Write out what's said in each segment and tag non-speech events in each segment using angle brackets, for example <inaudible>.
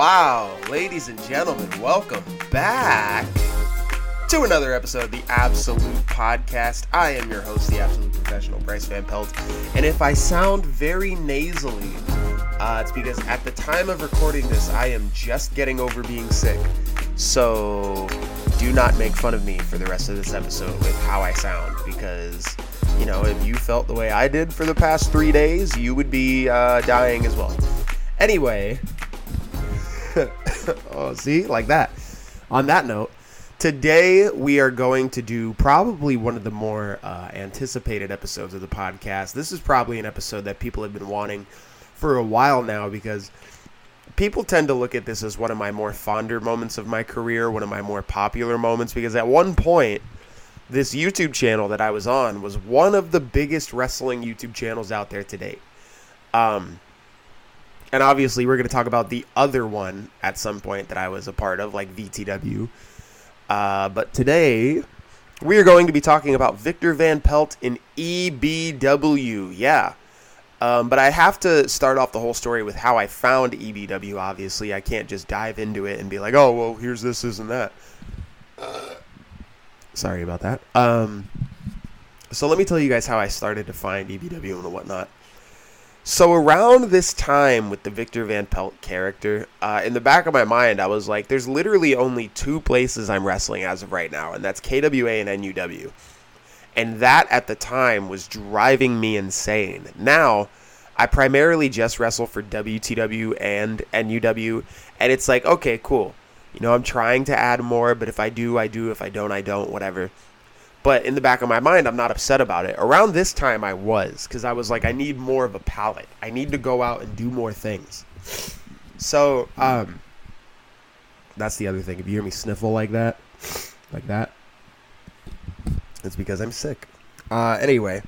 Wow, ladies and gentlemen, welcome back to another episode of the Absolute Podcast. I am your host, the Absolute Professional, Bryce Van Pelt. And if I sound very nasally, uh, it's because at the time of recording this, I am just getting over being sick. So do not make fun of me for the rest of this episode with how I sound because, you know, if you felt the way I did for the past three days, you would be uh, dying as well. Anyway, see, like that. On that note, today we are going to do probably one of the more uh, anticipated episodes of the podcast. This is probably an episode that people have been wanting for a while now because people tend to look at this as one of my more fonder moments of my career, one of my more popular moments, because at one point, this YouTube channel that I was on was one of the biggest wrestling YouTube channels out there to date. Um, and obviously, we're going to talk about the other one at some point that I was a part of, like VTW. Uh, but today, we are going to be talking about Victor Van Pelt in EBW. Yeah. Um, but I have to start off the whole story with how I found EBW, obviously. I can't just dive into it and be like, oh, well, here's this, isn't that. Sorry about that. Um, so let me tell you guys how I started to find EBW and whatnot. So around this time with the Victor Van Pelt character, uh, in the back of my mind, I was like, "There's literally only two places I'm wrestling as of right now, and that's KWA and NUW." And that at the time was driving me insane. Now, I primarily just wrestle for WTW and NUW, and it's like, okay, cool. You know, I'm trying to add more, but if I do, I do. If I don't, I don't. Whatever. But in the back of my mind, I'm not upset about it. Around this time, I was because I was like, I need more of a palette. I need to go out and do more things. So, um, that's the other thing. If you hear me sniffle like that, like that, it's because I'm sick. Uh, anyway,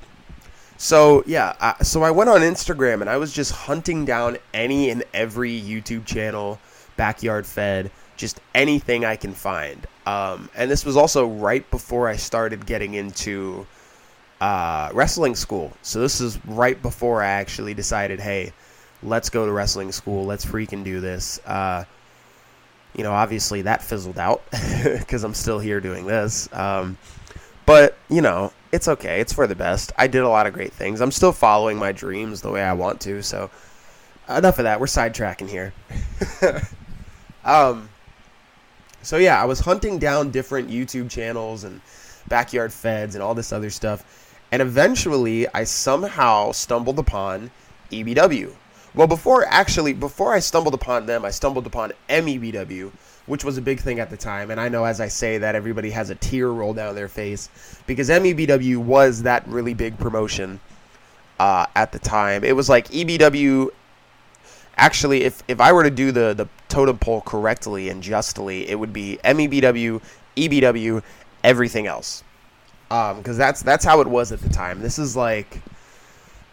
so yeah, I, so I went on Instagram and I was just hunting down any and every YouTube channel, backyard fed, just anything I can find. Um, and this was also right before I started getting into uh, wrestling school. So this is right before I actually decided, hey, let's go to wrestling school. Let's freaking do this. Uh, you know, obviously that fizzled out <laughs> because I'm still here doing this. Um, but, you know, it's okay. It's for the best. I did a lot of great things. I'm still following my dreams the way I want to. So, enough of that. We're sidetracking here. <laughs> um, so yeah, I was hunting down different YouTube channels and backyard feds and all this other stuff, and eventually I somehow stumbled upon EBW. Well, before actually, before I stumbled upon them, I stumbled upon MEBW, which was a big thing at the time. And I know as I say that, everybody has a tear roll down their face because MEBW was that really big promotion uh, at the time. It was like EBW actually, if if I were to do the the totem pole correctly and justly, it would be MEBW, EBW, everything else. Um, because that's that's how it was at the time. This is like,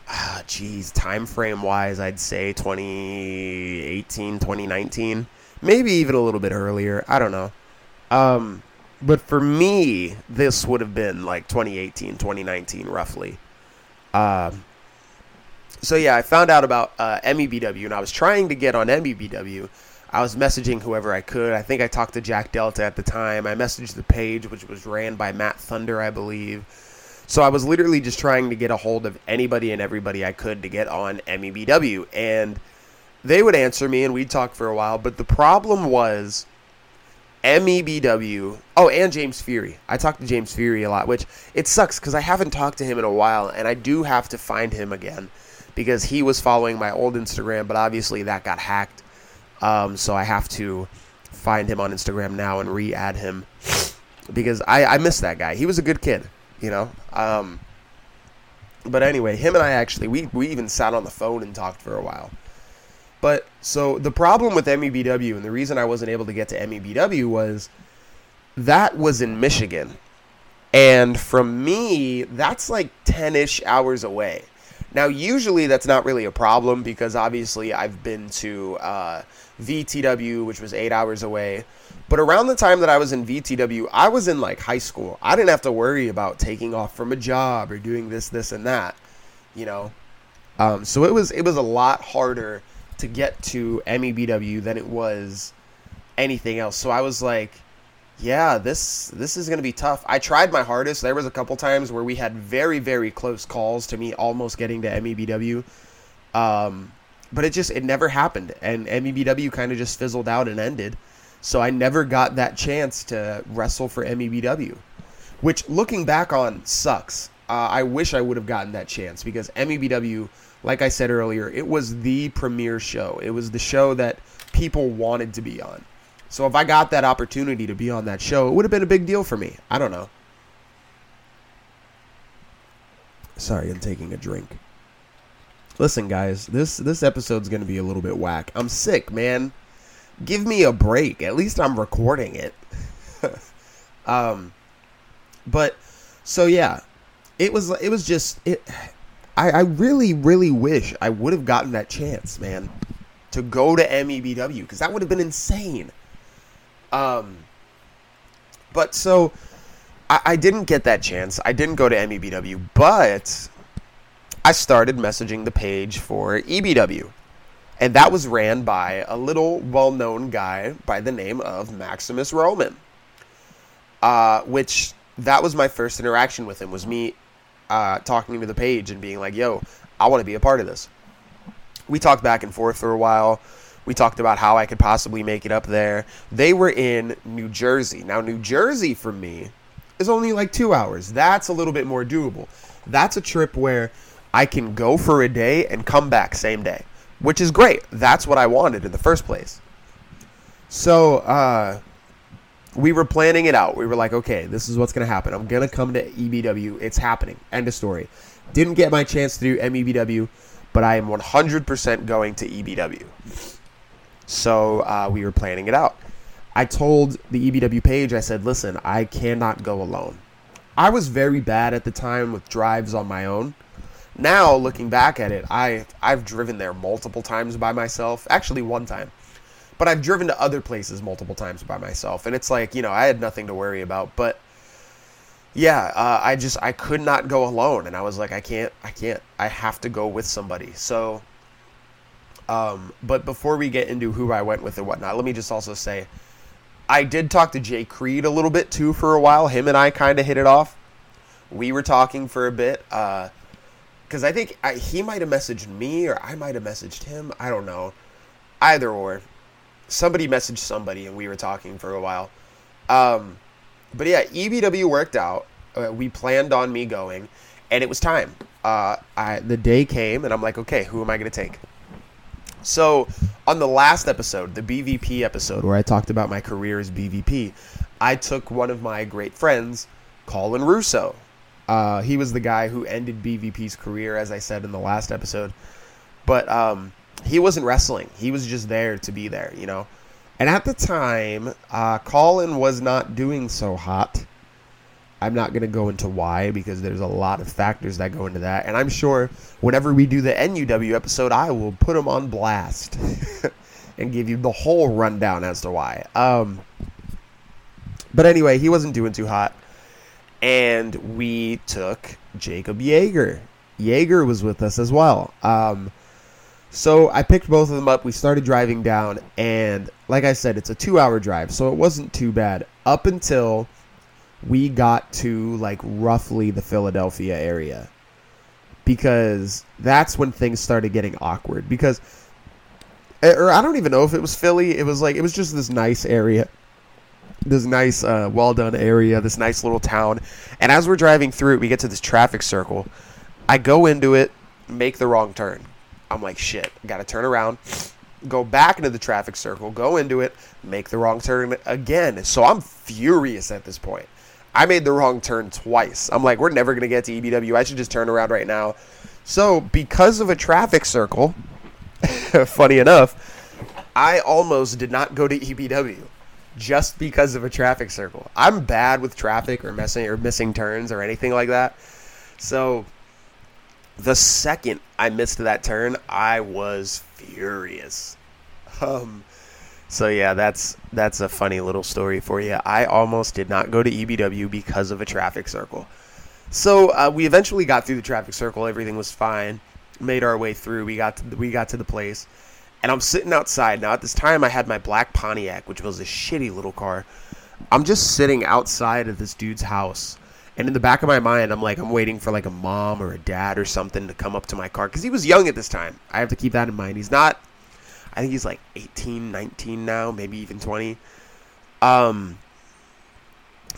ah, <sighs> geez, time frame wise, I'd say 2018, 2019, maybe even a little bit earlier. I don't know. Um, but for me, this would have been like 2018, 2019, roughly. Um, so yeah, I found out about uh, MEBW, and I was trying to get on MEBW. I was messaging whoever I could. I think I talked to Jack Delta at the time. I messaged the page, which was ran by Matt Thunder, I believe. So I was literally just trying to get a hold of anybody and everybody I could to get on MEBW, and they would answer me, and we'd talk for a while. But the problem was MEBW. Oh, and James Fury. I talked to James Fury a lot, which it sucks because I haven't talked to him in a while, and I do have to find him again because he was following my old Instagram, but obviously that got hacked. Um, so I have to find him on Instagram now and re-add him <sniffs> because I, I miss that guy. He was a good kid, you know. Um, but anyway, him and I actually we we even sat on the phone and talked for a while. But so the problem with MEBW and the reason I wasn't able to get to MEBW was that was in Michigan. And from me, that's like 10 ish hours away. Now, usually that's not really a problem because obviously I've been to uh, VTW, which was eight hours away. But around the time that I was in VTW, I was in like high school. I didn't have to worry about taking off from a job or doing this, this, and that, you know. Um, so it was it was a lot harder to get to MEBW than it was anything else. So I was like, yeah, this this is gonna be tough. I tried my hardest. There was a couple times where we had very very close calls to me almost getting to MEBW, um, but it just it never happened, and MEBW kind of just fizzled out and ended. So I never got that chance to wrestle for MEBW, which looking back on sucks. Uh, I wish I would have gotten that chance because MEBW, like I said earlier, it was the premier show. It was the show that people wanted to be on. So if I got that opportunity to be on that show, it would have been a big deal for me. I don't know. Sorry, I'm taking a drink. Listen, guys, this this episode's gonna be a little bit whack. I'm sick, man. Give me a break. At least I'm recording it. <laughs> um, but so yeah, it was it was just it. I, I really really wish I would have gotten that chance, man, to go to MEBW because that would have been insane. Um, but so I, I didn't get that chance. I didn't go to MEBW, but I started messaging the page for EBW. And that was ran by a little well known guy by the name of Maximus Roman. Uh, which that was my first interaction with him, was me uh, talking to the page and being like, yo, I want to be a part of this. We talked back and forth for a while. We talked about how I could possibly make it up there. They were in New Jersey. Now, New Jersey for me is only like two hours. That's a little bit more doable. That's a trip where I can go for a day and come back same day, which is great. That's what I wanted in the first place. So, uh, we were planning it out. We were like, okay, this is what's going to happen. I'm going to come to EBW. It's happening. End of story. Didn't get my chance to do MEBW, but I am 100% going to EBW. So uh, we were planning it out. I told the EBW page, I said, listen, I cannot go alone. I was very bad at the time with drives on my own. Now, looking back at it, I, I've driven there multiple times by myself. Actually, one time. But I've driven to other places multiple times by myself. And it's like, you know, I had nothing to worry about. But yeah, uh, I just, I could not go alone. And I was like, I can't, I can't. I have to go with somebody. So um, but before we get into who I went with and whatnot, let me just also say I did talk to Jay Creed a little bit too for a while. Him and I kind of hit it off. We were talking for a bit because uh, I think I, he might have messaged me or I might have messaged him. I don't know. Either or. Somebody messaged somebody and we were talking for a while. Um, but yeah, EBW worked out. Uh, we planned on me going, and it was time. Uh, I, the day came, and I'm like, okay, who am I going to take? So, on the last episode, the BVP episode, where I talked about my career as BVP, I took one of my great friends, Colin Russo. Uh, he was the guy who ended BVP's career, as I said in the last episode. But um, he wasn't wrestling, he was just there to be there, you know? And at the time, uh, Colin was not doing so hot. I'm not going to go into why because there's a lot of factors that go into that. And I'm sure whenever we do the NUW episode, I will put them on blast <laughs> and give you the whole rundown as to why. Um, but anyway, he wasn't doing too hot. And we took Jacob Yeager. Yeager was with us as well. Um, so I picked both of them up. We started driving down. And like I said, it's a two hour drive. So it wasn't too bad up until we got to like roughly the Philadelphia area. Because that's when things started getting awkward. Because eh, or I don't even know if it was Philly. It was like it was just this nice area. This nice uh, well done area. This nice little town. And as we're driving through it we get to this traffic circle. I go into it make the wrong turn. I'm like shit got to turn around go back into the traffic circle go into it make the wrong turn again. So I'm furious at this point I made the wrong turn twice. I'm like, we're never going to get to EBW. I should just turn around right now. So, because of a traffic circle, <laughs> funny enough, I almost did not go to EBW just because of a traffic circle. I'm bad with traffic or messing or missing turns or anything like that. So, the second I missed that turn, I was furious. Um, so yeah, that's that's a funny little story for you. I almost did not go to EBW because of a traffic circle. So uh, we eventually got through the traffic circle. Everything was fine. Made our way through. We got to we got to the place, And I'm sitting outside. Now, at this time, I had my black Pontiac, which was a shitty little car. I'm just sitting outside of this dude's house. And in the back of my mind, I'm like, I'm waiting for like a mom or a dad or something to come up to my car. Because he was young at this time. I have to keep that in mind. He's not, I think he's like 18, 19 now, maybe even 20. Um,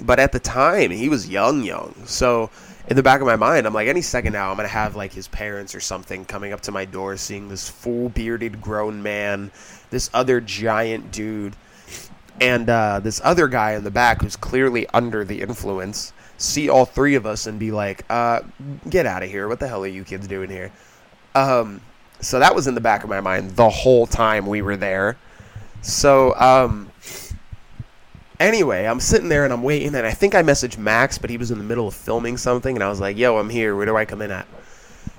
but at the time, he was young, young. So in the back of my mind, I'm like, any second now, I'm gonna have like his parents or something coming up to my door, seeing this full bearded grown man, this other giant dude, and uh, this other guy in the back who's clearly under the influence. See all three of us and be like, uh, "Get out of here! What the hell are you kids doing here?" Um, so that was in the back of my mind the whole time we were there. So um, Anyway, I'm sitting there and I'm waiting, and I think I messaged Max, but he was in the middle of filming something, and I was like, "Yo, I'm here. Where do I come in at?"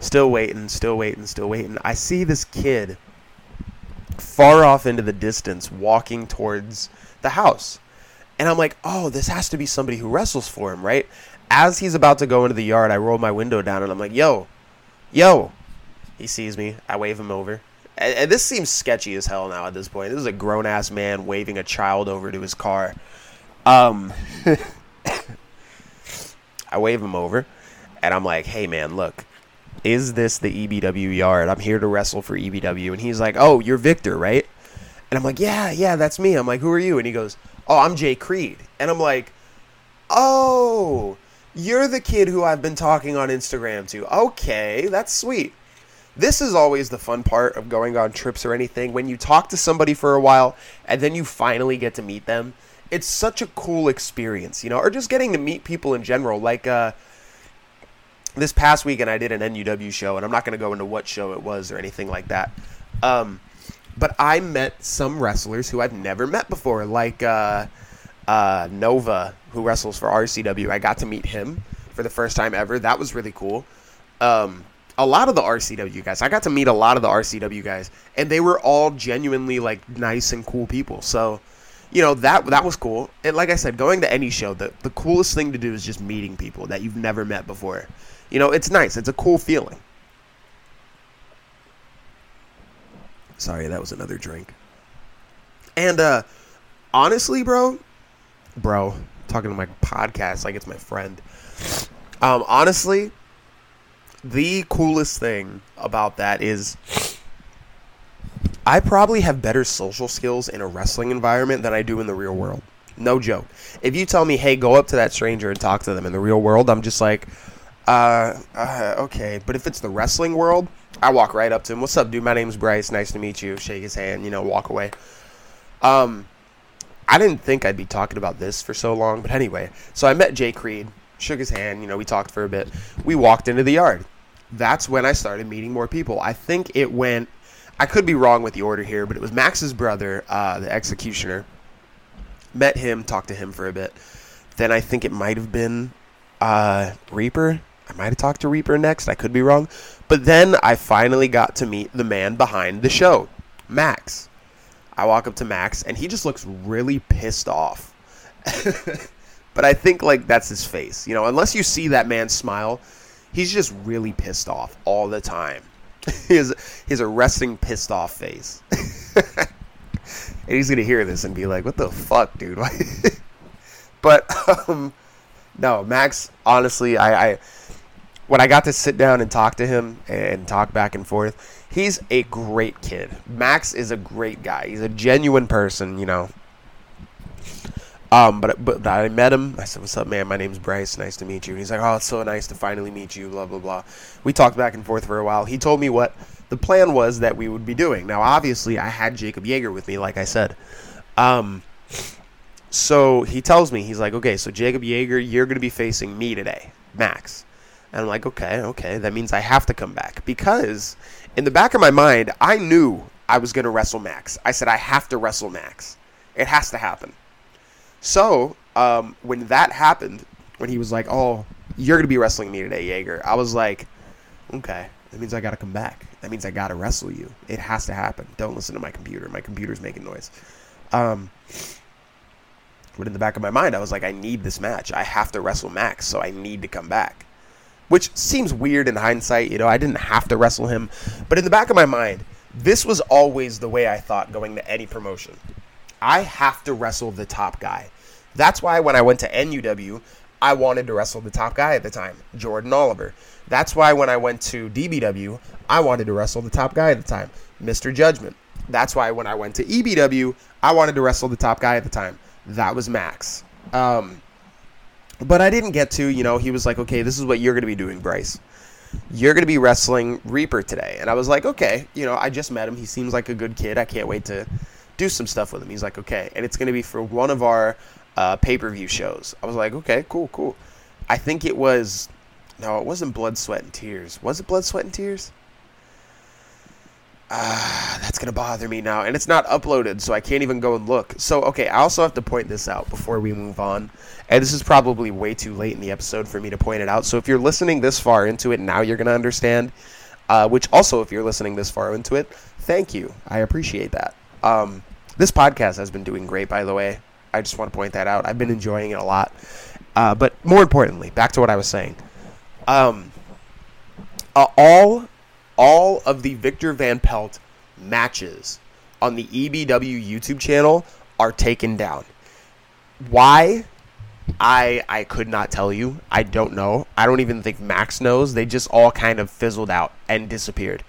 Still waiting, still waiting, still waiting. I see this kid far off into the distance walking towards the house. And I'm like, oh, this has to be somebody who wrestles for him, right? As he's about to go into the yard, I roll my window down and I'm like, yo, yo. He sees me. I wave him over. And, and this seems sketchy as hell now at this point. This is a grown ass man waving a child over to his car. Um, <coughs> I wave him over, and I'm like, "Hey, man, look, is this the EBW yard? I'm here to wrestle for EBW." And he's like, "Oh, you're Victor, right?" And I'm like, "Yeah, yeah, that's me." I'm like, "Who are you?" And he goes, "Oh, I'm Jay Creed." And I'm like, "Oh, you're the kid who I've been talking on Instagram to. Okay, that's sweet." This is always the fun part of going on trips or anything when you talk to somebody for a while and then you finally get to meet them it's such a cool experience, you know, or just getting to meet people in general. Like uh, this past weekend, I did an NUW show, and I'm not going to go into what show it was or anything like that. Um, but I met some wrestlers who I've never met before, like uh, uh, Nova, who wrestles for RCW. I got to meet him for the first time ever. That was really cool. Um, a lot of the RCW guys, I got to meet a lot of the RCW guys, and they were all genuinely like nice and cool people. So you know that that was cool. And like I said, going to any show, the the coolest thing to do is just meeting people that you've never met before. You know, it's nice. It's a cool feeling. Sorry, that was another drink. And uh honestly, bro, bro, talking to my podcast like it's my friend. Um honestly, the coolest thing about that is I probably have better social skills in a wrestling environment than I do in the real world. No joke. If you tell me, hey, go up to that stranger and talk to them in the real world, I'm just like, uh, uh, okay. But if it's the wrestling world, I walk right up to him. What's up, dude? My name's Bryce. Nice to meet you. Shake his hand, you know, walk away. Um, I didn't think I'd be talking about this for so long, but anyway. So I met Jay Creed, shook his hand, you know, we talked for a bit. We walked into the yard. That's when I started meeting more people. I think it went I could be wrong with the order here, but it was Max's brother, uh, the executioner. Met him, talked to him for a bit. Then I think it might have been uh, Reaper. I might have talked to Reaper next. I could be wrong. But then I finally got to meet the man behind the show, Max. I walk up to Max, and he just looks really pissed off. <laughs> but I think like that's his face. You know, unless you see that man smile, he's just really pissed off all the time. <laughs> his has he has a resting pissed off face. <laughs> and he's gonna hear this and be like, "What the fuck, dude?" <laughs> but um, no, Max. Honestly, I, I when I got to sit down and talk to him and talk back and forth, he's a great kid. Max is a great guy. He's a genuine person, you know. Um, but but I met him. I said, "What's up, man? My name's Bryce. Nice to meet you." And he's like, "Oh, it's so nice to finally meet you." Blah blah blah. We talked back and forth for a while. He told me what the plan was that we would be doing. Now, obviously, I had Jacob Yeager with me, like I said. Um, so he tells me he's like, "Okay, so Jacob Yeager, you're going to be facing me today, Max." And I'm like, "Okay, okay. That means I have to come back because in the back of my mind, I knew I was going to wrestle Max. I said I have to wrestle Max. It has to happen." So um, when that happened, when he was like, "Oh, you're gonna be wrestling me today, Yeager," I was like, "Okay, that means I gotta come back. That means I gotta wrestle you. It has to happen. Don't listen to my computer. My computer's making noise." Um, but in the back of my mind, I was like, "I need this match. I have to wrestle Max, so I need to come back." Which seems weird in hindsight. You know, I didn't have to wrestle him, but in the back of my mind, this was always the way I thought going to any promotion. I have to wrestle the top guy. That's why when I went to NUW, I wanted to wrestle the top guy at the time, Jordan Oliver. That's why when I went to DBW, I wanted to wrestle the top guy at the time, Mr. Judgment. That's why when I went to EBW, I wanted to wrestle the top guy at the time. That was Max. Um, but I didn't get to, you know, he was like, okay, this is what you're going to be doing, Bryce. You're going to be wrestling Reaper today. And I was like, okay, you know, I just met him. He seems like a good kid. I can't wait to do some stuff with him. He's like, okay. And it's going to be for one of our uh, pay per view shows. I was like, okay, cool, cool. I think it was, no, it wasn't Blood, Sweat, and Tears. Was it Blood, Sweat, and Tears? Ah, that's gonna bother me now, and it's not uploaded, so I can't even go and look. So, okay, I also have to point this out before we move on, and this is probably way too late in the episode for me to point it out. So, if you're listening this far into it, now you're gonna understand. Uh, which also, if you're listening this far into it, thank you. I appreciate that. Um, this podcast has been doing great, by the way. I just want to point that out. I've been enjoying it a lot. Uh, but more importantly, back to what I was saying. Um, uh, all all of the Victor Van Pelt matches on the EBW YouTube channel are taken down. Why? I I could not tell you. I don't know. I don't even think Max knows. They just all kind of fizzled out and disappeared.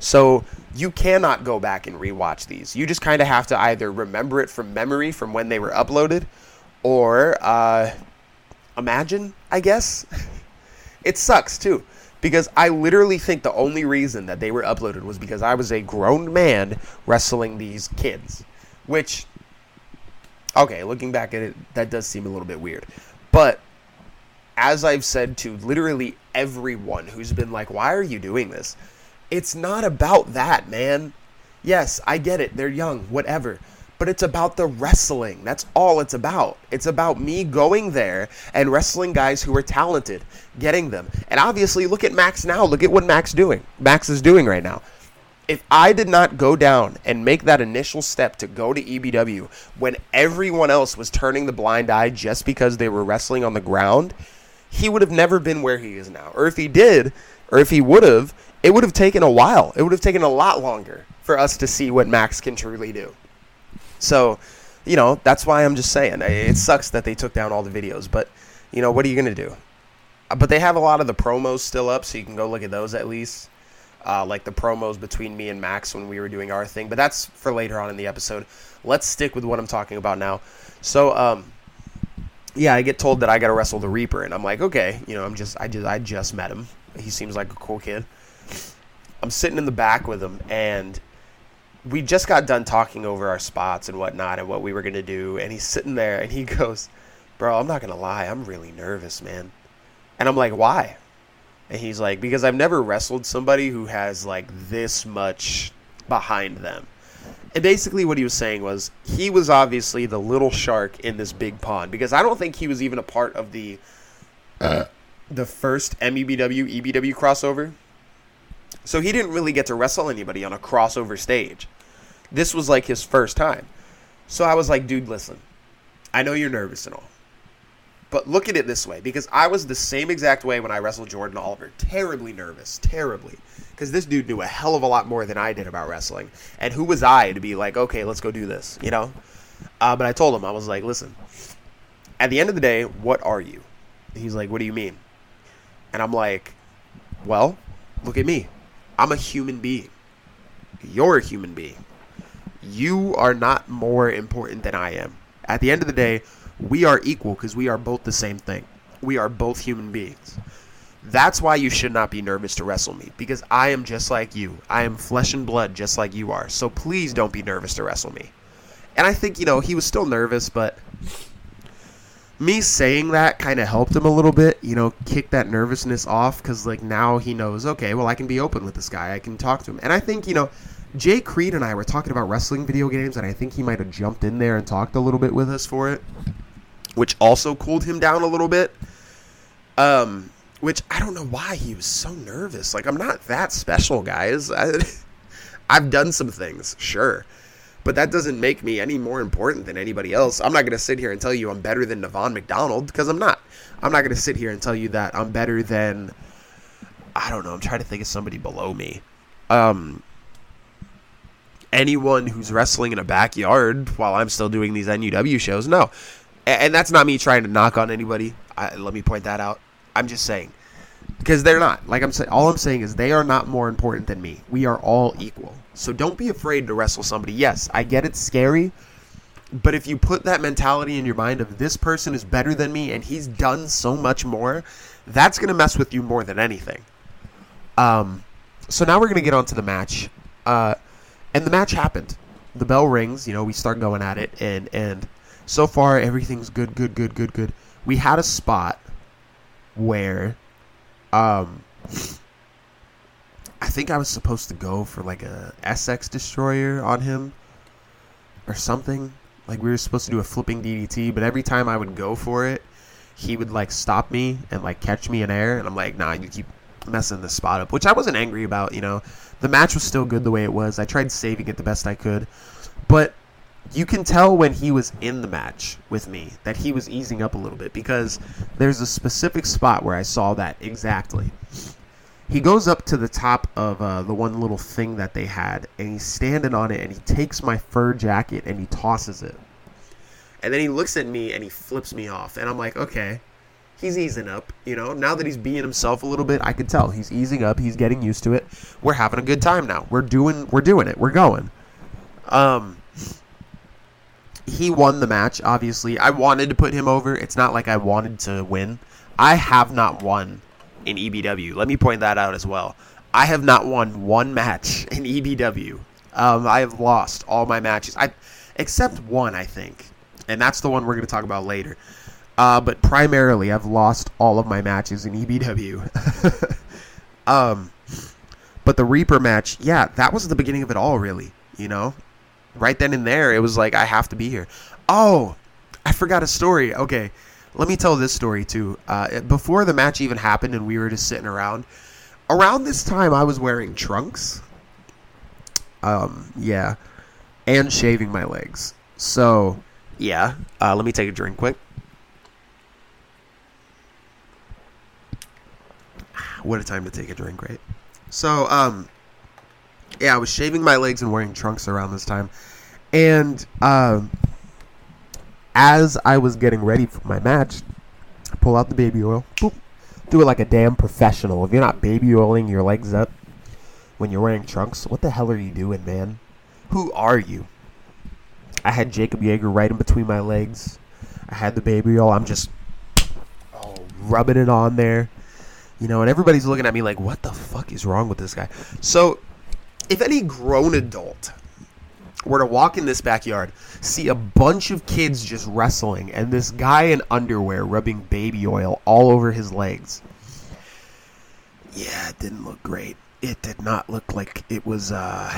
So you cannot go back and rewatch these. You just kind of have to either remember it from memory from when they were uploaded, or uh, imagine. I guess <laughs> it sucks too because I literally think the only reason that they were uploaded was because I was a grown man wrestling these kids, which okay, looking back at it, that does seem a little bit weird. But as I've said to literally everyone who's been like, "Why are you doing this?" It's not about that, man. Yes, I get it. They're young, whatever but it's about the wrestling. That's all it's about. It's about me going there and wrestling guys who are talented, getting them. And obviously, look at Max now. Look at what Max doing. Max is doing right now. If I did not go down and make that initial step to go to EBW when everyone else was turning the blind eye just because they were wrestling on the ground, he would have never been where he is now. Or if he did, or if he would have, it would have taken a while. It would have taken a lot longer for us to see what Max can truly do. So, you know, that's why I'm just saying it sucks that they took down all the videos, but you know, what are you gonna do? Uh, but they have a lot of the promos still up, so you can go look at those at least. Uh, like the promos between me and Max when we were doing our thing, but that's for later on in the episode. Let's stick with what I'm talking about now. So, um, yeah, I get told that I got to wrestle the Reaper, and I'm like, okay, you know, I'm just, I just, I just met him. He seems like a cool kid. I'm sitting in the back with him, and we just got done talking over our spots and whatnot and what we were gonna do, and he's sitting there and he <laughs> goes, "Bro, I'm not gonna lie, I'm really nervous, man." And I'm like, "Why?" And he's like, "Because I've never wrestled somebody who has like this much behind them." And basically, what he was saying was he was obviously the little shark in this big pond because I don't think he was even a part of the uh. the first MEBW EBW crossover. So he didn't really get to wrestle anybody on a crossover stage. This was like his first time. So I was like, dude, listen, I know you're nervous and all. But look at it this way, because I was the same exact way when I wrestled Jordan Oliver. Terribly nervous, terribly. Because this dude knew a hell of a lot more than I did about wrestling. And who was I to be like, okay, let's go do this, you know? Uh, but I told him, I was like, listen, at the end of the day, what are you? He's like, what do you mean? And I'm like, well, look at me. I'm a human being. You're a human being. You are not more important than I am. At the end of the day, we are equal because we are both the same thing. We are both human beings. That's why you should not be nervous to wrestle me because I am just like you. I am flesh and blood just like you are. So please don't be nervous to wrestle me. And I think, you know, he was still nervous, but me saying that kind of helped him a little bit, you know, kick that nervousness off because, like, now he knows, okay, well, I can be open with this guy. I can talk to him. And I think, you know, Jay Creed and I were talking about wrestling video games, and I think he might have jumped in there and talked a little bit with us for it, which also cooled him down a little bit. Um, which I don't know why he was so nervous. Like, I'm not that special, guys. <laughs> I, I've done some things, sure but that doesn't make me any more important than anybody else. I'm not going to sit here and tell you I'm better than Devon McDonald because I'm not. I'm not going to sit here and tell you that I'm better than I don't know. I'm trying to think of somebody below me. Um, anyone who's wrestling in a backyard while I'm still doing these NUW shows. No. And that's not me trying to knock on anybody. I, let me point that out. I'm just saying because they're not. Like I'm saying, all I'm saying is they are not more important than me. We are all equal. So don't be afraid to wrestle somebody. Yes, I get it's scary, but if you put that mentality in your mind of this person is better than me and he's done so much more, that's gonna mess with you more than anything. Um, so now we're gonna get on to the match. Uh, and the match happened. The bell rings. You know, we start going at it, and and so far everything's good, good, good, good, good. We had a spot where, um, I think I was supposed to go for like a SX destroyer on him or something. Like we were supposed to do a flipping DDT, but every time I would go for it, he would like stop me and like catch me in air, and I'm like, nah, you keep messing the spot up, which I wasn't angry about. You know, the match was still good the way it was. I tried saving it the best I could, but you can tell when he was in the match with me that he was easing up a little bit because there's a specific spot where I saw that exactly. He goes up to the top of uh, the one little thing that they had, and he's standing on it, and he takes my fur jacket and he tosses it. And then he looks at me and he flips me off, and I'm like, okay, he's easing up. You know, now that he's being himself a little bit, I can tell he's easing up. He's getting used to it. We're having a good time now. We're doing, we're doing it. We're going. Um, he won the match. Obviously, I wanted to put him over. It's not like I wanted to win. I have not won in EBW. Let me point that out as well. I have not won one match <laughs> in EBW. Um, I have lost all my matches. I, except one, I think, and that's the one we're going to talk about later. Uh, but primarily, I've lost all of my matches in EBW. <laughs> um, but the Reaper match, yeah, that was the beginning of it all, really. You know, right then and there, it was like I have to be here. Oh, I forgot a story. Okay, let me tell this story too. Uh, before the match even happened, and we were just sitting around. Around this time, I was wearing trunks. Um, yeah, and shaving my legs. So, yeah. Uh, let me take a drink quick. What a time to take a drink, right? So, um, yeah, I was shaving my legs and wearing trunks around this time. And um, as I was getting ready for my match, I pull out the baby oil, boop, do it like a damn professional. If you're not baby oiling your legs up when you're wearing trunks, what the hell are you doing, man? Who are you? I had Jacob Yeager right in between my legs. I had the baby oil. I'm just oh, rubbing it on there. You know, and everybody's looking at me like, what the fuck is wrong with this guy? So if any grown adult were to walk in this backyard, see a bunch of kids just wrestling, and this guy in underwear rubbing baby oil all over his legs, yeah, it didn't look great. It did not look like it was. uh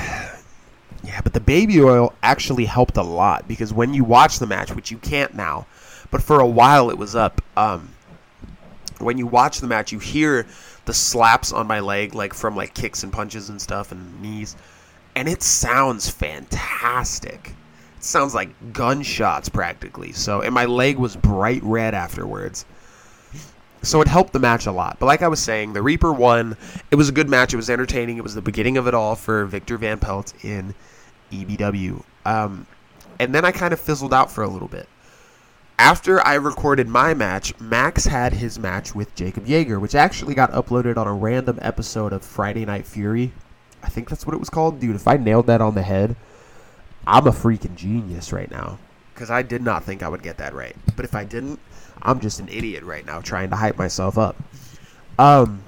Yeah, but the baby oil actually helped a lot because when you watch the match, which you can't now, but for a while it was up. Um, when you watch the match, you hear the slaps on my leg, like from like kicks and punches and stuff and knees, and it sounds fantastic. It sounds like gunshots practically. So, and my leg was bright red afterwards. So it helped the match a lot. But like I was saying, the Reaper won. It was a good match. It was entertaining. It was the beginning of it all for Victor Van Pelt in EBW. Um, and then I kind of fizzled out for a little bit after I recorded my match, Max had his match with Jacob Yeager, which actually got uploaded on a random episode of Friday Night Fury. I think that's what it was called. Dude, if I nailed that on the head, I'm a freaking genius right now. Because I did not think I would get that right. But if I didn't, I'm just an idiot right now trying to hype myself up. Um,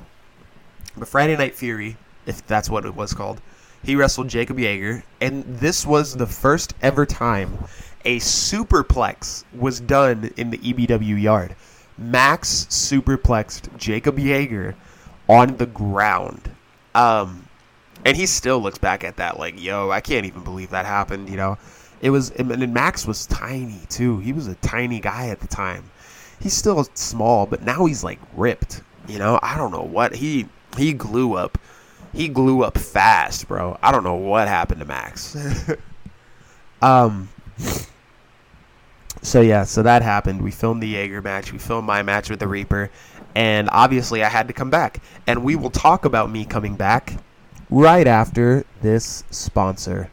but Friday Night Fury, if that's what it was called, he wrestled Jacob Yeager. And this was the first ever time a superplex was done in the EBW yard. Max superplexed Jacob Yeager on the ground. Um, and he still looks back at that like, yo, I can't even believe that happened, you know? It was, and Max was tiny too. He was a tiny guy at the time. He's still small, but now he's like ripped, you know? I don't know what. He, he glue up. He glue up fast, bro. I don't know what happened to Max. <laughs> um, so yeah, so that happened. We filmed the Yeager match. We filmed my match with the Reaper, and obviously I had to come back. And we will talk about me coming back right after this sponsor.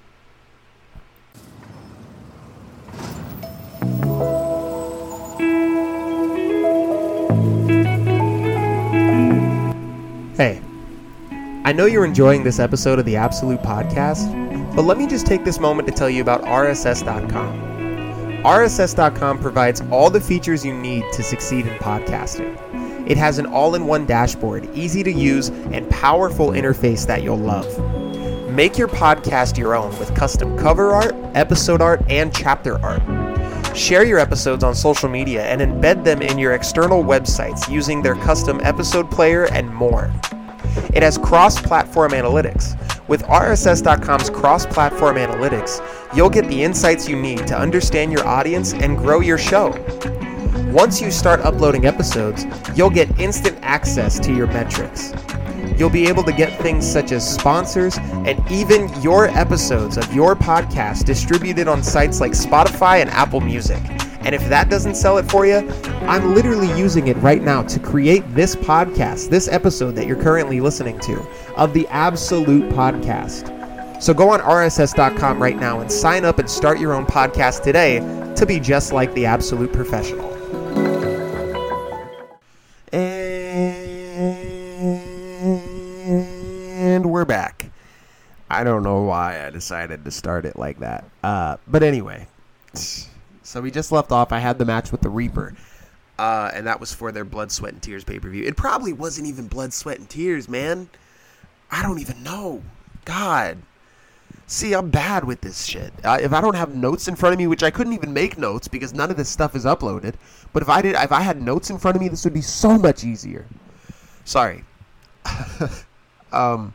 Hey, I know you're enjoying this episode of the Absolute Podcast, but let me just take this moment to tell you about RSS.com. RSS.com provides all the features you need to succeed in podcasting. It has an all in one dashboard, easy to use, and powerful interface that you'll love. Make your podcast your own with custom cover art, episode art, and chapter art. Share your episodes on social media and embed them in your external websites using their custom episode player and more. It has cross platform analytics. With RSS.com's cross platform analytics, you'll get the insights you need to understand your audience and grow your show. Once you start uploading episodes, you'll get instant access to your metrics. You'll be able to get things such as sponsors and even your episodes of your podcast distributed on sites like Spotify and Apple Music. And if that doesn't sell it for you, I'm literally using it right now to create this podcast, this episode that you're currently listening to of the Absolute Podcast. So go on RSS.com right now and sign up and start your own podcast today to be just like the Absolute Professional. And we're back. I don't know why I decided to start it like that. Uh, but anyway, so we just left off. I had the match with the Reaper. Uh, and that was for their Blood, Sweat, and Tears pay per view. It probably wasn't even Blood, Sweat, and Tears, man. I don't even know. God. See, I'm bad with this shit. If I don't have notes in front of me, which I couldn't even make notes because none of this stuff is uploaded, but if I did, if I had notes in front of me, this would be so much easier. Sorry. <laughs> um.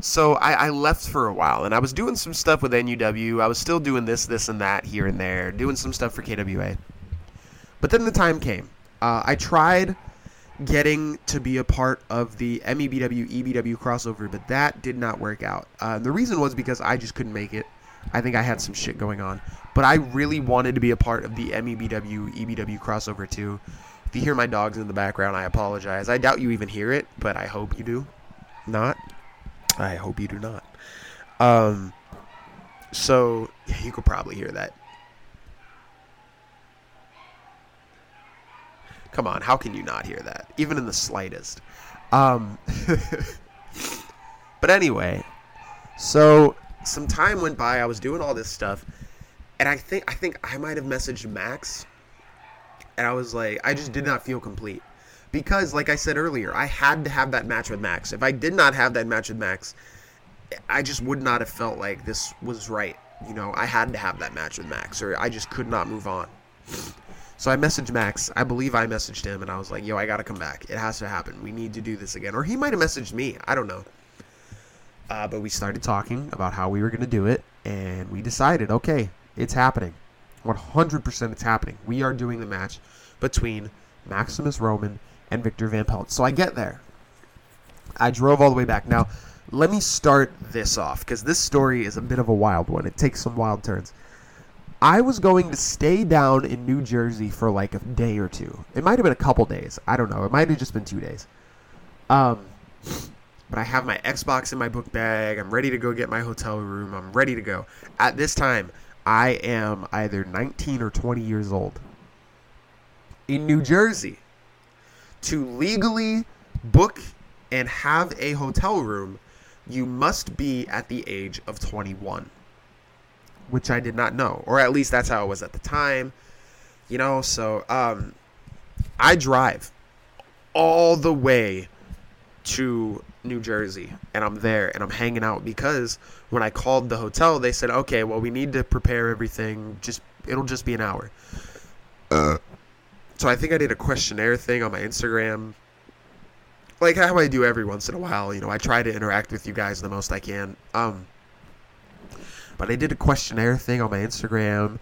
So I, I left for a while, and I was doing some stuff with NUW. I was still doing this, this, and that here and there, doing some stuff for KWA. But then the time came. Uh, I tried getting to be a part of the MEBW EBW crossover, but that did not work out. Uh, the reason was because I just couldn't make it. I think I had some shit going on, but I really wanted to be a part of the MEBW EBW crossover too. If you hear my dogs in the background, I apologize. I doubt you even hear it, but I hope you do. Not. I hope you do not. Um. So yeah, you could probably hear that. Come on, how can you not hear that? Even in the slightest. Um, <laughs> but anyway, so some time went by. I was doing all this stuff, and I think I think I might have messaged Max, and I was like, I just did not feel complete because, like I said earlier, I had to have that match with Max. If I did not have that match with Max, I just would not have felt like this was right. You know, I had to have that match with Max, or I just could not move on. So I messaged Max. I believe I messaged him, and I was like, "Yo, I gotta come back. It has to happen. We need to do this again." Or he might have messaged me. I don't know. Uh, but we started talking about how we were gonna do it, and we decided, okay, it's happening. 100% it's happening. We are doing the match between Maximus Roman and Victor Van Pelt. So I get there. I drove all the way back. Now, let me start this off because this story is a bit of a wild one. It takes some wild turns. I was going to stay down in New Jersey for like a day or two. It might have been a couple days. I don't know. It might have just been two days. Um, but I have my Xbox in my book bag. I'm ready to go get my hotel room. I'm ready to go. At this time, I am either 19 or 20 years old. In New Jersey, to legally book and have a hotel room, you must be at the age of 21 which I did not know, or at least that's how it was at the time. You know, so um, I drive all the way to New Jersey, and I'm there, and I'm hanging out because when I called the hotel, they said, "Okay, well, we need to prepare everything. Just it'll just be an hour." Uh, so I think I did a questionnaire thing on my Instagram, like how I do every once in a while. You know, I try to interact with you guys the most I can. Um, but I did a questionnaire thing on my Instagram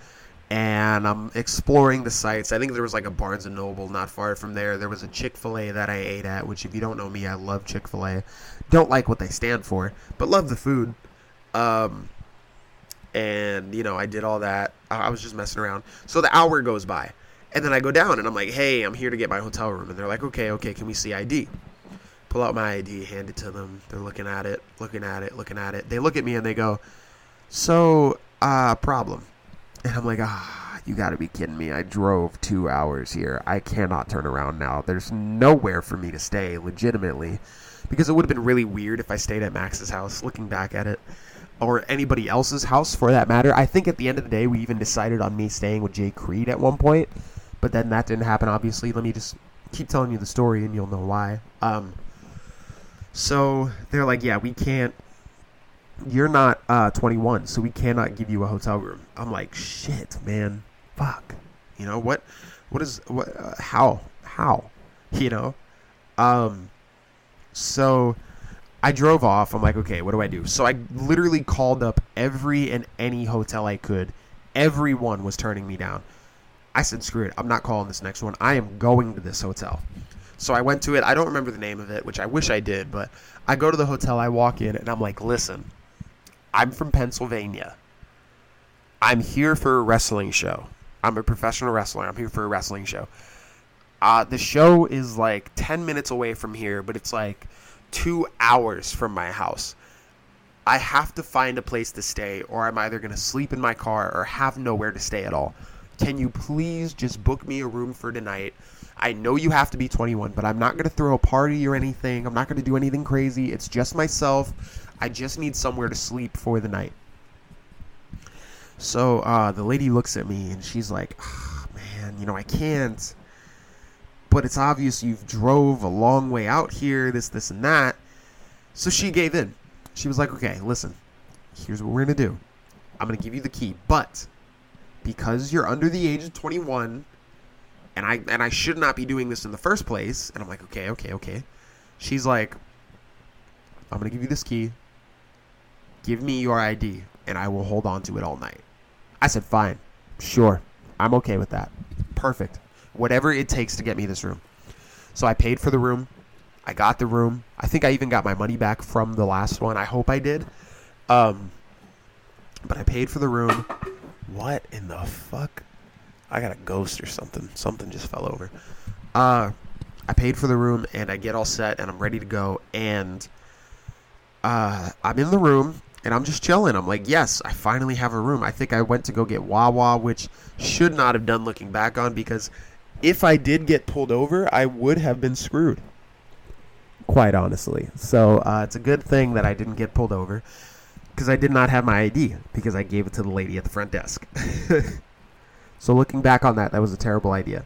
and I'm exploring the sites. I think there was like a Barnes and Noble not far from there. There was a Chick fil A that I ate at, which, if you don't know me, I love Chick fil A. Don't like what they stand for, but love the food. Um, and, you know, I did all that. I was just messing around. So the hour goes by. And then I go down and I'm like, hey, I'm here to get my hotel room. And they're like, okay, okay, can we see ID? Pull out my ID, hand it to them. They're looking at it, looking at it, looking at it. They look at me and they go, so, uh, problem. And I'm like, ah, you gotta be kidding me. I drove two hours here. I cannot turn around now. There's nowhere for me to stay, legitimately, because it would have been really weird if I stayed at Max's house. Looking back at it, or anybody else's house for that matter. I think at the end of the day, we even decided on me staying with Jay Creed at one point, but then that didn't happen. Obviously, let me just keep telling you the story, and you'll know why. Um, so they're like, yeah, we can't. You're not uh, 21, so we cannot give you a hotel room. I'm like, shit, man, fuck. You know what? What is what? Uh, how? How? <laughs> You know? Um. So I drove off. I'm like, okay, what do I do? So I literally called up every and any hotel I could. Everyone was turning me down. I said, screw it. I'm not calling this next one. I am going to this hotel. So I went to it. I don't remember the name of it, which I wish I did, but I go to the hotel. I walk in and I'm like, listen, I'm from Pennsylvania. I'm here for a wrestling show. I'm a professional wrestler. I'm here for a wrestling show. Uh, the show is like 10 minutes away from here, but it's like two hours from my house. I have to find a place to stay, or I'm either going to sleep in my car or have nowhere to stay at all. Can you please just book me a room for tonight? I know you have to be 21, but I'm not going to throw a party or anything. I'm not going to do anything crazy. It's just myself. I just need somewhere to sleep for the night. So uh, the lady looks at me and she's like, oh, man, you know, I can't but it's obvious you've drove a long way out here, this, this, and that. So she gave in. She was like, okay, listen, here's what we're going to do. I'm going to give you the key, but because you're under the age of 21, and I and I should not be doing this in the first place, and I'm like, okay, okay, okay. She's like, I'm going to give you this key. Give me your ID, and I will hold on to it all night. I said, fine, sure. I'm okay with that. Perfect whatever it takes to get me this room. So I paid for the room. I got the room. I think I even got my money back from the last one. I hope I did. Um, but I paid for the room. What in the fuck? I got a ghost or something. Something just fell over. Uh, I paid for the room and I get all set and I'm ready to go. And uh, I'm in the room and I'm just chilling. I'm like, yes, I finally have a room. I think I went to go get Wawa, which should not have done looking back on because if I did get pulled over, I would have been screwed. Quite honestly. So uh, it's a good thing that I didn't get pulled over because I did not have my ID because I gave it to the lady at the front desk. <laughs> so looking back on that, that was a terrible idea.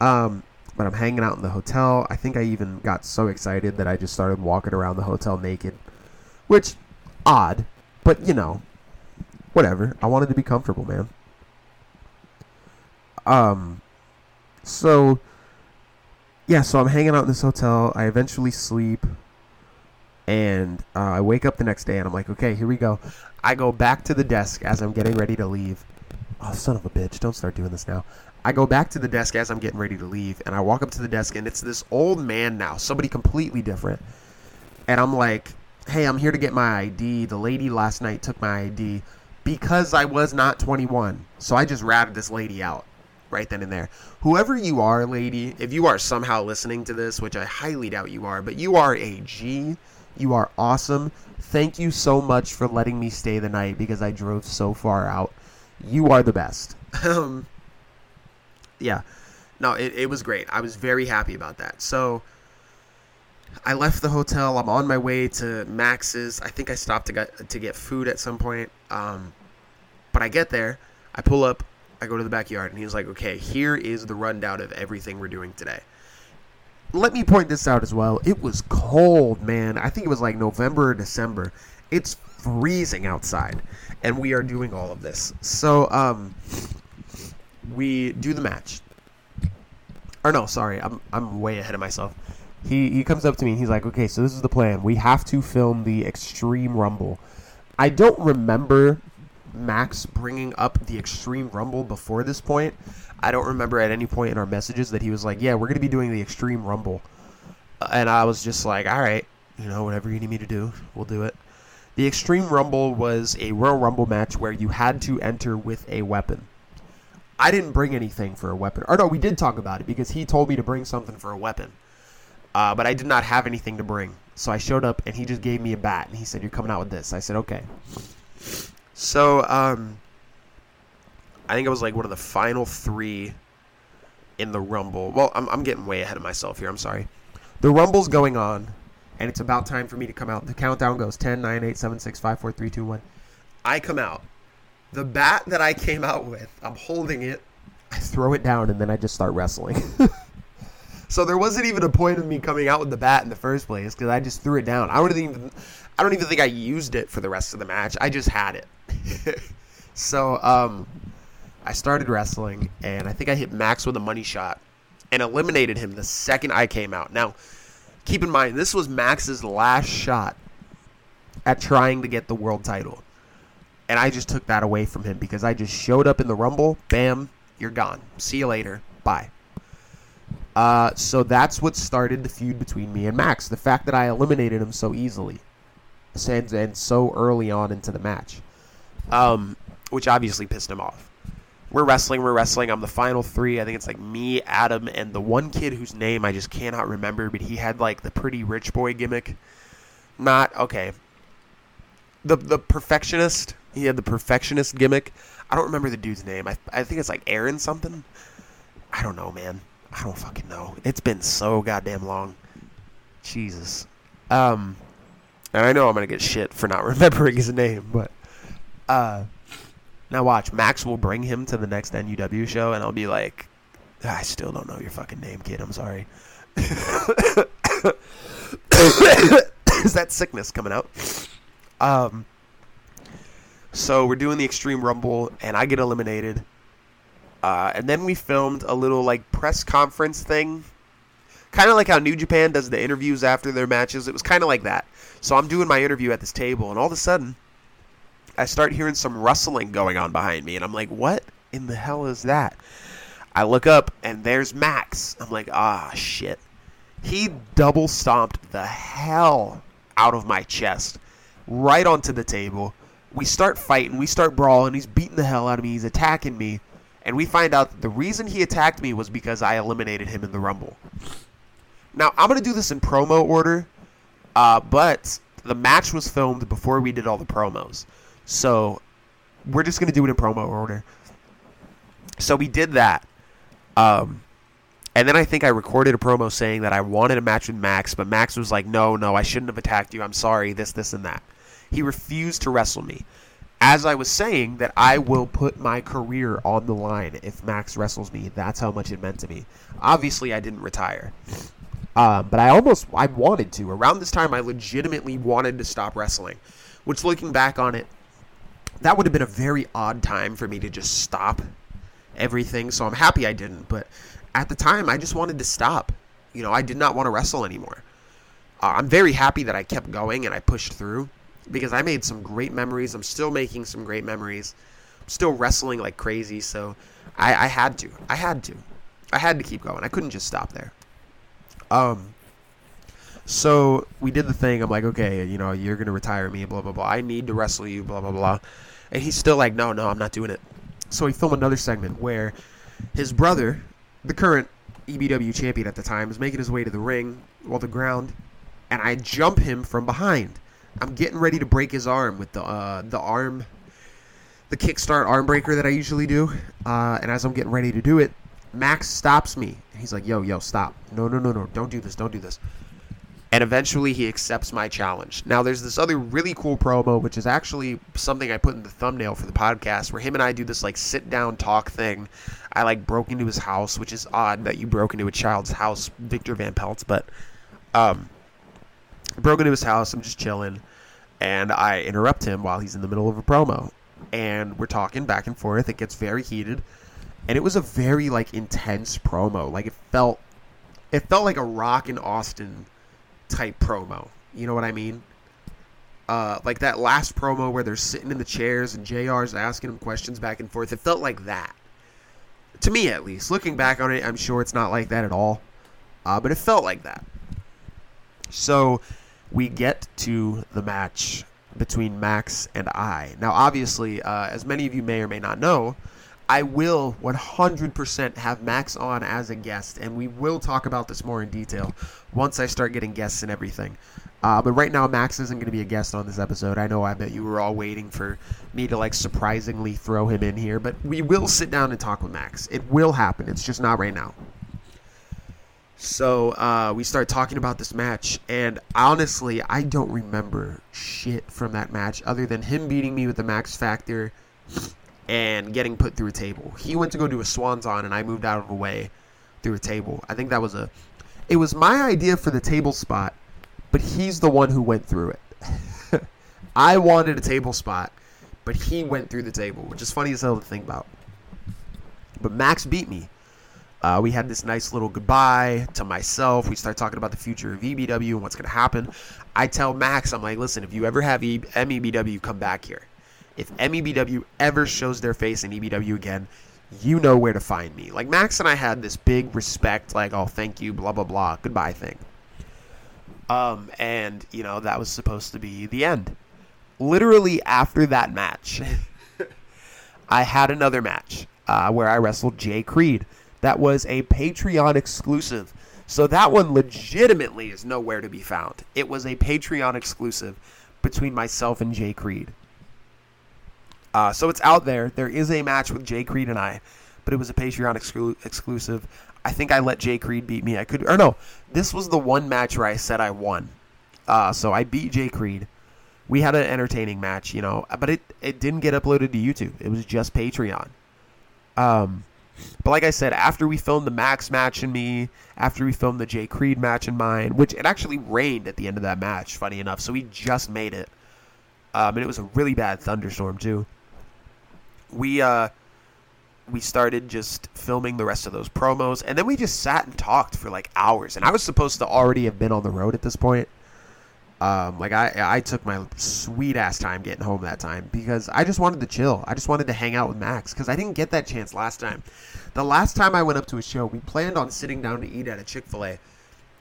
Um, but I'm hanging out in the hotel. I think I even got so excited that I just started walking around the hotel naked, which odd, but you know, whatever. I wanted to be comfortable, man. Um, so, yeah, so I'm hanging out in this hotel. I eventually sleep, and uh, I wake up the next day, and I'm like, okay, here we go. I go back to the desk as I'm getting ready to leave. Oh, son of a bitch! Don't start doing this now. I go back to the desk as I'm getting ready to leave, and I walk up to the desk, and it's this old man now, somebody completely different. And I'm like, hey, I'm here to get my ID. The lady last night took my ID because I was not 21. So I just ratted this lady out right then and there. Whoever you are, lady, if you are somehow listening to this, which I highly doubt you are, but you are a G. You are awesome. Thank you so much for letting me stay the night because I drove so far out. You are the best. <laughs> Um, yeah. No, it, it was great. I was very happy about that. So I left the hotel. I'm on my way to Max's. I think I stopped to get to get food at some point. Um, but I get there. I pull up. I go to the backyard and he's like, okay, here is the rundown of everything we're doing today. Let me point this out as well. It was cold, man. I think it was like November or December. It's freezing outside, and we are doing all of this. So, um, we do the match. Or no, sorry, I'm I'm way ahead of myself. He he comes up to me and he's like, "Okay, so this is the plan. We have to film the Extreme Rumble." I don't remember Max bringing up the Extreme Rumble before this point. I don't remember at any point in our messages that he was like, "Yeah, we're going to be doing the Extreme Rumble," uh, and I was just like, "All right, you know, whatever you need me to do, we'll do it." The Extreme Rumble was a Royal Rumble match where you had to enter with a weapon. I didn't bring anything for a weapon. Or no, we did talk about it because he told me to bring something for a weapon. Uh, but I did not have anything to bring. So I showed up and he just gave me a bat and he said, You're coming out with this. I said, Okay. So, um, I think it was like one of the final three in the Rumble. Well, I'm, I'm getting way ahead of myself here. I'm sorry. The Rumble's going on, and it's about time for me to come out. The countdown goes 10, 9, 8, 7, 6, 5, 4, 3, 2, 1. I come out. The bat that I came out with, I'm holding it. I throw it down, and then I just start wrestling. <laughs> so there wasn't even a point of me coming out with the bat in the first place because I just threw it down. I don't even, I don't even think I used it for the rest of the match. I just had it. <laughs> so um, I started wrestling, and I think I hit Max with a money shot and eliminated him the second I came out. Now, keep in mind, this was Max's last shot at trying to get the world title. And I just took that away from him because I just showed up in the Rumble, bam, you're gone. See you later. Bye. Uh, so that's what started the feud between me and Max. The fact that I eliminated him so easily and, and so early on into the match, um, which obviously pissed him off we're wrestling, we're wrestling. I'm the final three. I think it's like me, Adam, and the one kid whose name I just cannot remember, but he had like the pretty rich boy gimmick. Not okay. The the perfectionist. He had the perfectionist gimmick. I don't remember the dude's name. I I think it's like Aaron something. I don't know, man. I don't fucking know. It's been so goddamn long. Jesus. Um, and I know I'm gonna get shit for not <laughs> remembering his name, but uh now watch, Max will bring him to the next NUW show, and I'll be like, I still don't know your fucking name, kid. I'm sorry. <coughs> Is that sickness coming out? Um. So we're doing the Extreme Rumble, and I get eliminated. Uh, and then we filmed a little like press conference thing, kind of like how New Japan does the interviews after their matches. It was kind of like that. So I'm doing my interview at this table, and all of a sudden, I start hearing some rustling going on behind me, and I'm like, what in the hell is that? I look up, and there's Max. I'm like, ah, shit. He double stomped the hell out of my chest, right onto the table. We start fighting, we start brawling. He's beating the hell out of me, he's attacking me. And we find out that the reason he attacked me was because I eliminated him in the Rumble. Now, I'm going to do this in promo order, uh, but the match was filmed before we did all the promos. So we're just gonna do it in promo order. So we did that. Um, and then I think I recorded a promo saying that I wanted a match with Max, but Max was like, "No, no, I shouldn't have attacked you. I'm sorry. This, this, and that." He refused to wrestle me. As I was saying that I will put my career on the line if Max wrestles me. That's how much it meant to me. Obviously, I didn't retire. Um, but I almost I wanted to. Around this time, I legitimately wanted to stop wrestling. Which, looking back on it, that would have been a very odd time for me to just stop everything. So I'm happy I didn't. But at the time, I just wanted to stop. You know, I did not want to wrestle anymore. Uh, I'm very happy that I kept going and I pushed through because I made some great memories. I'm still making some great memories. I'm still wrestling like crazy. So I, I had to. I had to. I had to keep going. I couldn't just stop there. Um, so we did the thing. I'm like, okay, you know, you're gonna retire me, blah blah blah. I need to wrestle you, blah blah blah. And he's still like, no, no, I'm not doing it. So we film another segment where his brother, the current EBW champion at the time, is making his way to the ring, well, the ground, and I jump him from behind. I'm getting ready to break his arm with the uh, the arm, the kickstart arm breaker that I usually do. Uh, and as I'm getting ready to do it, Max stops me. He's like, "Yo, yo, stop! No, no, no, no! Don't do this! Don't do this!" and eventually he accepts my challenge. Now, there's this other really cool promo, which is actually something I put in the thumbnail for the podcast, where him and I do this like sit down talk thing. I like broke into his house, which is odd that you broke into a child's house, Victor Van Peltz, but um, broke into his house. I'm just chilling, and I interrupt him while he's in the middle of a promo, and we're talking back and forth. It gets very heated, and it was a very like intense promo. Like it felt, it felt like a Rock in Austin type promo. You know what I mean? Uh, like that last promo where they're sitting in the chairs and JR's asking them questions back and forth. It felt like that. To me, at least. Looking back on it, I'm sure it's not like that at all. Uh, but it felt like that. So we get to the match between Max and I. Now, obviously, uh, as many of you may or may not know, I will 100% have Max on as a guest, and we will talk about this more in detail once I start getting guests and everything. Uh, but right now, Max isn't going to be a guest on this episode. I know I bet you were all waiting for me to like surprisingly throw him in here, but we will sit down and talk with Max. It will happen. It's just not right now. So uh, we start talking about this match, and honestly, I don't remember shit from that match other than him beating me with the Max Factor and getting put through a table. He went to go do a swanton, and I moved out of the way through a table. I think that was a. It was my idea for the table spot, but he's the one who went through it. <laughs> I wanted a table spot, but he went through the table, which is funny as hell to think about. But Max beat me. Uh, we had this nice little goodbye to myself. We start talking about the future of EBW and what's going to happen. I tell Max, I'm like, listen, if you ever have e- MEBW, come back here. If MEBW ever shows their face in EBW again, you know where to find me. Like Max and I had this big respect, like, oh, thank you, blah blah blah, goodbye thing. Um, and you know that was supposed to be the end. Literally after that match, <laughs> I had another match uh, where I wrestled Jay Creed that was a Patreon exclusive. So that one legitimately is nowhere to be found. It was a Patreon exclusive between myself and Jay Creed. Uh, so it's out there. There is a match with Jay Creed and I, but it was a Patreon exclu- exclusive. I think I let Jay Creed beat me. I could, or no, this was the one match where I said I won. Uh, so I beat Jay Creed. We had an entertaining match, you know, but it, it didn't get uploaded to YouTube. It was just Patreon. Um, but like I said, after we filmed the Max match and me, after we filmed the Jay Creed match and mine, which it actually rained at the end of that match, funny enough, so we just made it. Um, and it was a really bad thunderstorm too. We uh, we started just filming the rest of those promos, and then we just sat and talked for like hours. And I was supposed to already have been on the road at this point. Um, like I, I took my sweet ass time getting home that time because I just wanted to chill. I just wanted to hang out with Max because I didn't get that chance last time. The last time I went up to a show, we planned on sitting down to eat at a Chick Fil A,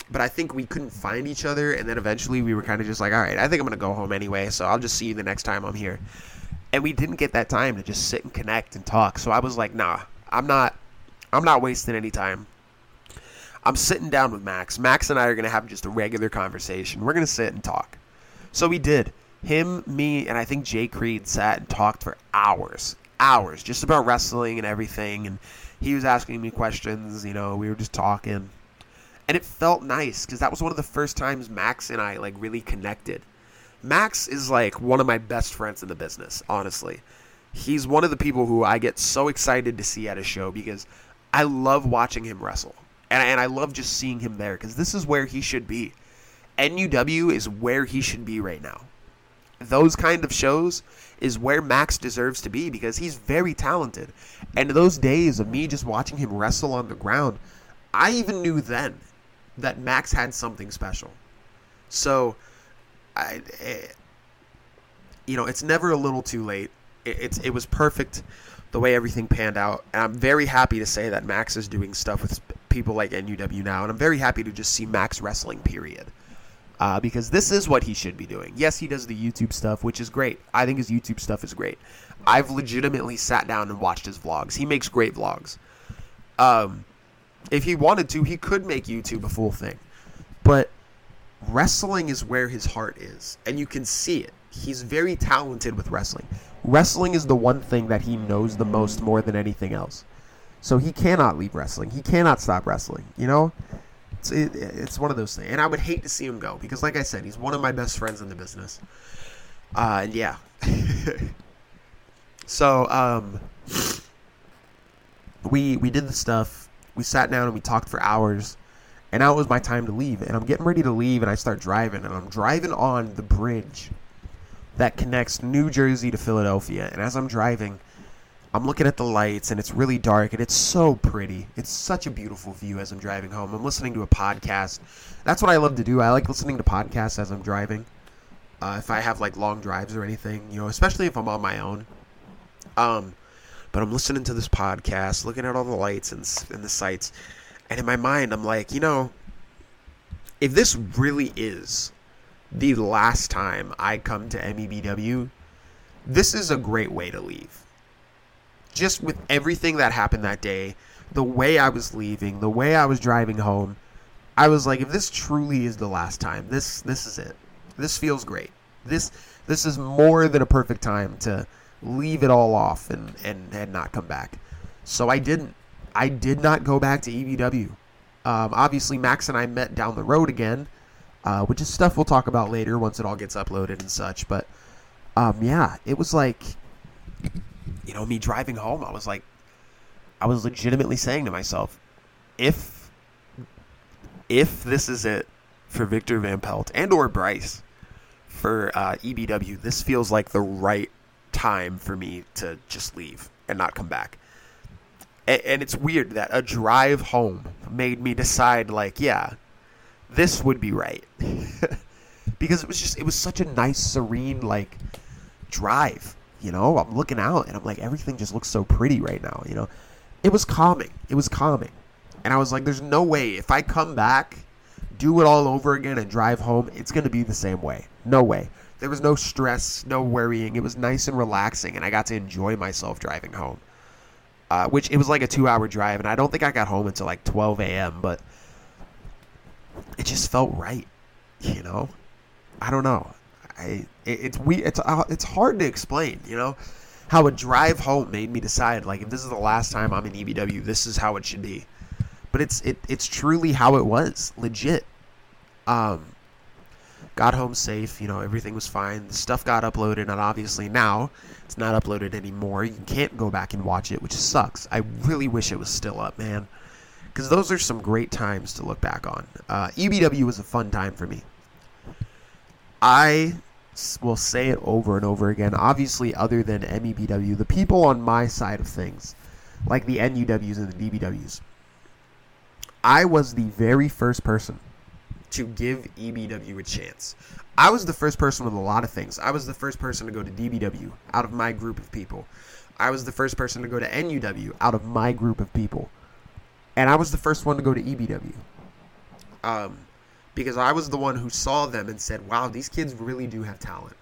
but I think we couldn't find each other, and then eventually we were kind of just like, all right, I think I'm gonna go home anyway, so I'll just see you the next time I'm here. And we didn't get that time to just sit and connect and talk. So I was like, nah, I'm not, I'm not wasting any time. I'm sitting down with Max. Max and I are going to have just a regular conversation. We're going to sit and talk. So we did. Him, me, and I think Jay Creed sat and talked for hours. Hours. Just about wrestling and everything. And he was asking me questions. You know, we were just talking. And it felt nice because that was one of the first times Max and I, like, really connected. Max is, like, one of my best friends in the business, honestly. He's one of the people who I get so excited to see at a show because I love watching him wrestle and, and I love just seeing him there because this is where he should be. NUW is where he should be right now. Those kind of shows is where Max deserves to be because he's very talented. And those days of me just watching him wrestle on the ground, I even knew then that Max had something special. So, I, it, eh, you know, it's never a little too late. It, it's it was perfect the way everything panned out, and I'm very happy to say that Max is doing stuff with people like NUW now, and I'm very happy to just see Max wrestling. Period. Uh, because this is what he should be doing. Yes, he does the YouTube stuff, which is great. I think his YouTube stuff is great. I've legitimately sat down and watched his vlogs. He makes great vlogs. Um, if he wanted to, he could make YouTube a full thing. But wrestling is where his heart is, and you can see it. He's very talented with wrestling. Wrestling is the one thing that he knows the most more than anything else. So he cannot leave wrestling. He cannot stop wrestling. You know, it's it, it's one of those things. And I would hate to see him go because, like I said, he's one of my best friends in the business. Uh, and yeah. <laughs> so um, we we did the stuff. We sat down and we talked for hours. And now it was my time to leave. And I'm getting ready to leave, and I start driving, and I'm driving on the bridge that connects New Jersey to Philadelphia. And as I'm driving, I'm looking at the lights and it's really dark and it's so pretty. It's such a beautiful view as I'm driving home. I'm listening to a podcast. That's what I love to do. I like listening to podcasts as I'm driving. Uh, if I have like long drives or anything, you know, especially if I'm on my own. Um, but I'm listening to this podcast, looking at all the lights and, and the sights, and in my mind, I'm like, you know, if this really is the last time I come to MEBW, this is a great way to leave just with everything that happened that day, the way I was leaving, the way I was driving home, I was like, if this truly is the last time, this this is it. This feels great. This this is more than a perfect time to leave it all off and and, and not come back. So I didn't. I did not go back to EBW. Um, obviously, Max and I met down the road again, uh, which is stuff we'll talk about later once it all gets uploaded and such. But um, yeah, it was like, you know, me driving home, I was like, I was legitimately saying to myself, if if this is it for Victor Van Pelt and or Bryce for uh, EBW, this feels like the right time for me to just leave and not come back. And, and it's weird that a drive home made me decide, like, yeah, this would be right. <laughs> because it was just, it was such a nice, serene, like, drive. You know, I'm looking out and I'm like, everything just looks so pretty right now. You know, it was calming. It was calming. And I was like, there's no way if I come back, do it all over again, and drive home, it's going to be the same way. No way. There was no stress, no worrying. It was nice and relaxing, and I got to enjoy myself driving home. Uh, which it was like a two-hour drive, and I don't think I got home until like 12 a.m. But it just felt right, you know. I don't know. I it, it's we it's uh, it's hard to explain, you know, how a drive home made me decide like if this is the last time I'm in EBW, this is how it should be. But it's it it's truly how it was, legit. Um, got home safe, you know, everything was fine. The stuff got uploaded, and obviously now it's not uploaded anymore. You can't go back and watch it, which sucks. I really wish it was still up, man, because those are some great times to look back on. Uh, EBW was a fun time for me. I will say it over and over again. Obviously, other than MEBW, the people on my side of things, like the NUWs and the DBWs, I was the very first person to give EBW a chance. I was the first person with a lot of things. I was the first person to go to DBW out of my group of people. I was the first person to go to NUW out of my group of people. And I was the first one to go to EBW. Um, because I was the one who saw them and said, wow, these kids really do have talent.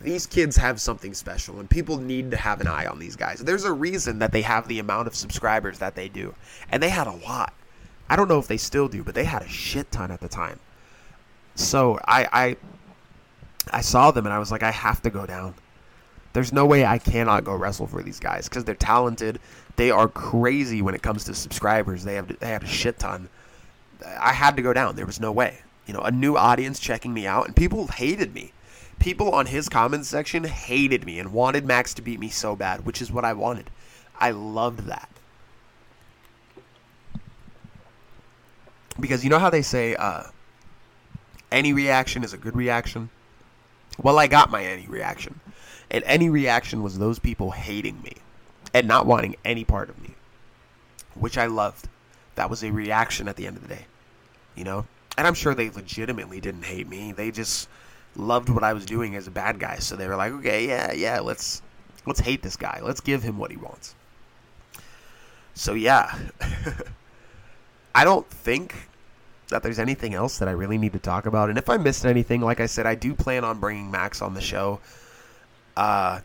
These kids have something special, and people need to have an eye on these guys. There's a reason that they have the amount of subscribers that they do. And they had a lot. I don't know if they still do, but they had a shit ton at the time. So I, I, I saw them and I was like, I have to go down. There's no way I cannot go wrestle for these guys because they're talented. They are crazy when it comes to subscribers. They have they have a shit ton. I had to go down. There was no way. You know, a new audience checking me out, and people hated me. People on his comments section hated me and wanted Max to beat me so bad, which is what I wanted. I loved that. Because you know how they say uh, any reaction is a good reaction? Well, I got my any reaction. And any reaction was those people hating me and not wanting any part of me, which I loved. That was a reaction at the end of the day you know? And I'm sure they legitimately didn't hate me. They just loved what I was doing as a bad guy. So they were like, okay, yeah, yeah, let's let's hate this guy. Let's give him what he wants. So yeah. <laughs> I don't think that there's anything else that I really need to talk about. And if I missed anything, like I said, I do plan on bringing Max on the show. Uh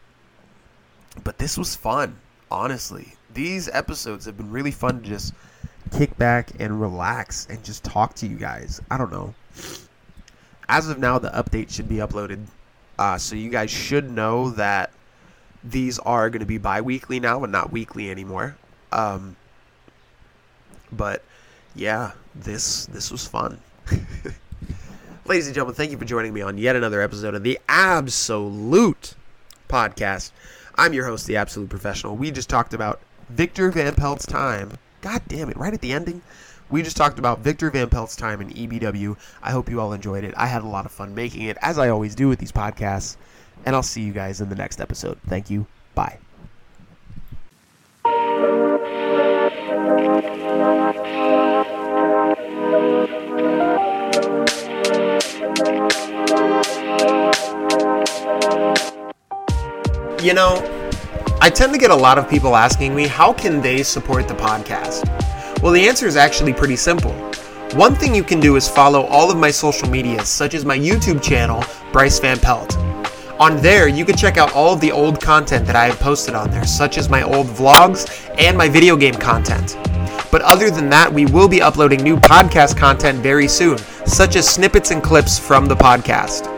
but this was fun, honestly. These episodes have been really fun to just kick back and relax and just talk to you guys. I don't know. As of now, the update should be uploaded. Uh, so you guys should know that these are going to be bi weekly now and not weekly anymore. Um, but yeah, this this was fun. <laughs> Ladies and gentlemen, thank you for joining me on yet another episode of the Absolute Podcast. I'm your host, the Absolute Professional. We just talked about Victor Van Pelt's time God damn it, right at the ending. We just talked about Victor Van Pelt's time in EBW. I hope you all enjoyed it. I had a lot of fun making it, as I always do with these podcasts. And I'll see you guys in the next episode. Thank you. Bye. You know, I tend to get a lot of people asking me, how can they support the podcast? Well, the answer is actually pretty simple. One thing you can do is follow all of my social medias, such as my YouTube channel, Bryce Van Pelt. On there, you can check out all of the old content that I have posted on there, such as my old vlogs and my video game content. But other than that, we will be uploading new podcast content very soon, such as snippets and clips from the podcast.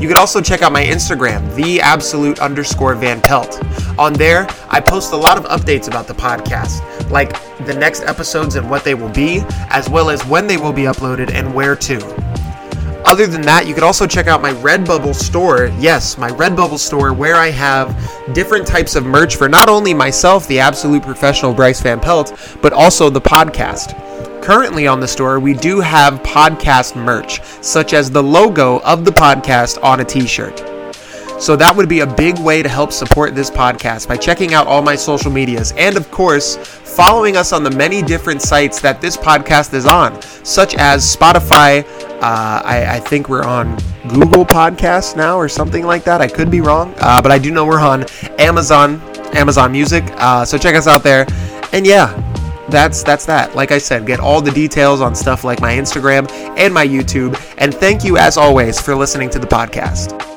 You can also check out my Instagram, the absolute underscore Van Pelt. On there, I post a lot of updates about the podcast, like the next episodes and what they will be, as well as when they will be uploaded and where to. Other than that, you could also check out my Redbubble store. Yes, my Redbubble store where I have different types of merch for not only myself, the absolute professional Bryce Van Pelt, but also the podcast. Currently on the store, we do have podcast merch, such as the logo of the podcast on a t shirt. So that would be a big way to help support this podcast by checking out all my social medias and, of course, following us on the many different sites that this podcast is on, such as Spotify. Uh, I, I, think we're on Google Podcasts now or something like that. I could be wrong, uh, but I do know we're on Amazon, Amazon Music. Uh, so check us out there. And yeah, that's that's that. Like I said, get all the details on stuff like my Instagram and my YouTube. And thank you as always for listening to the podcast.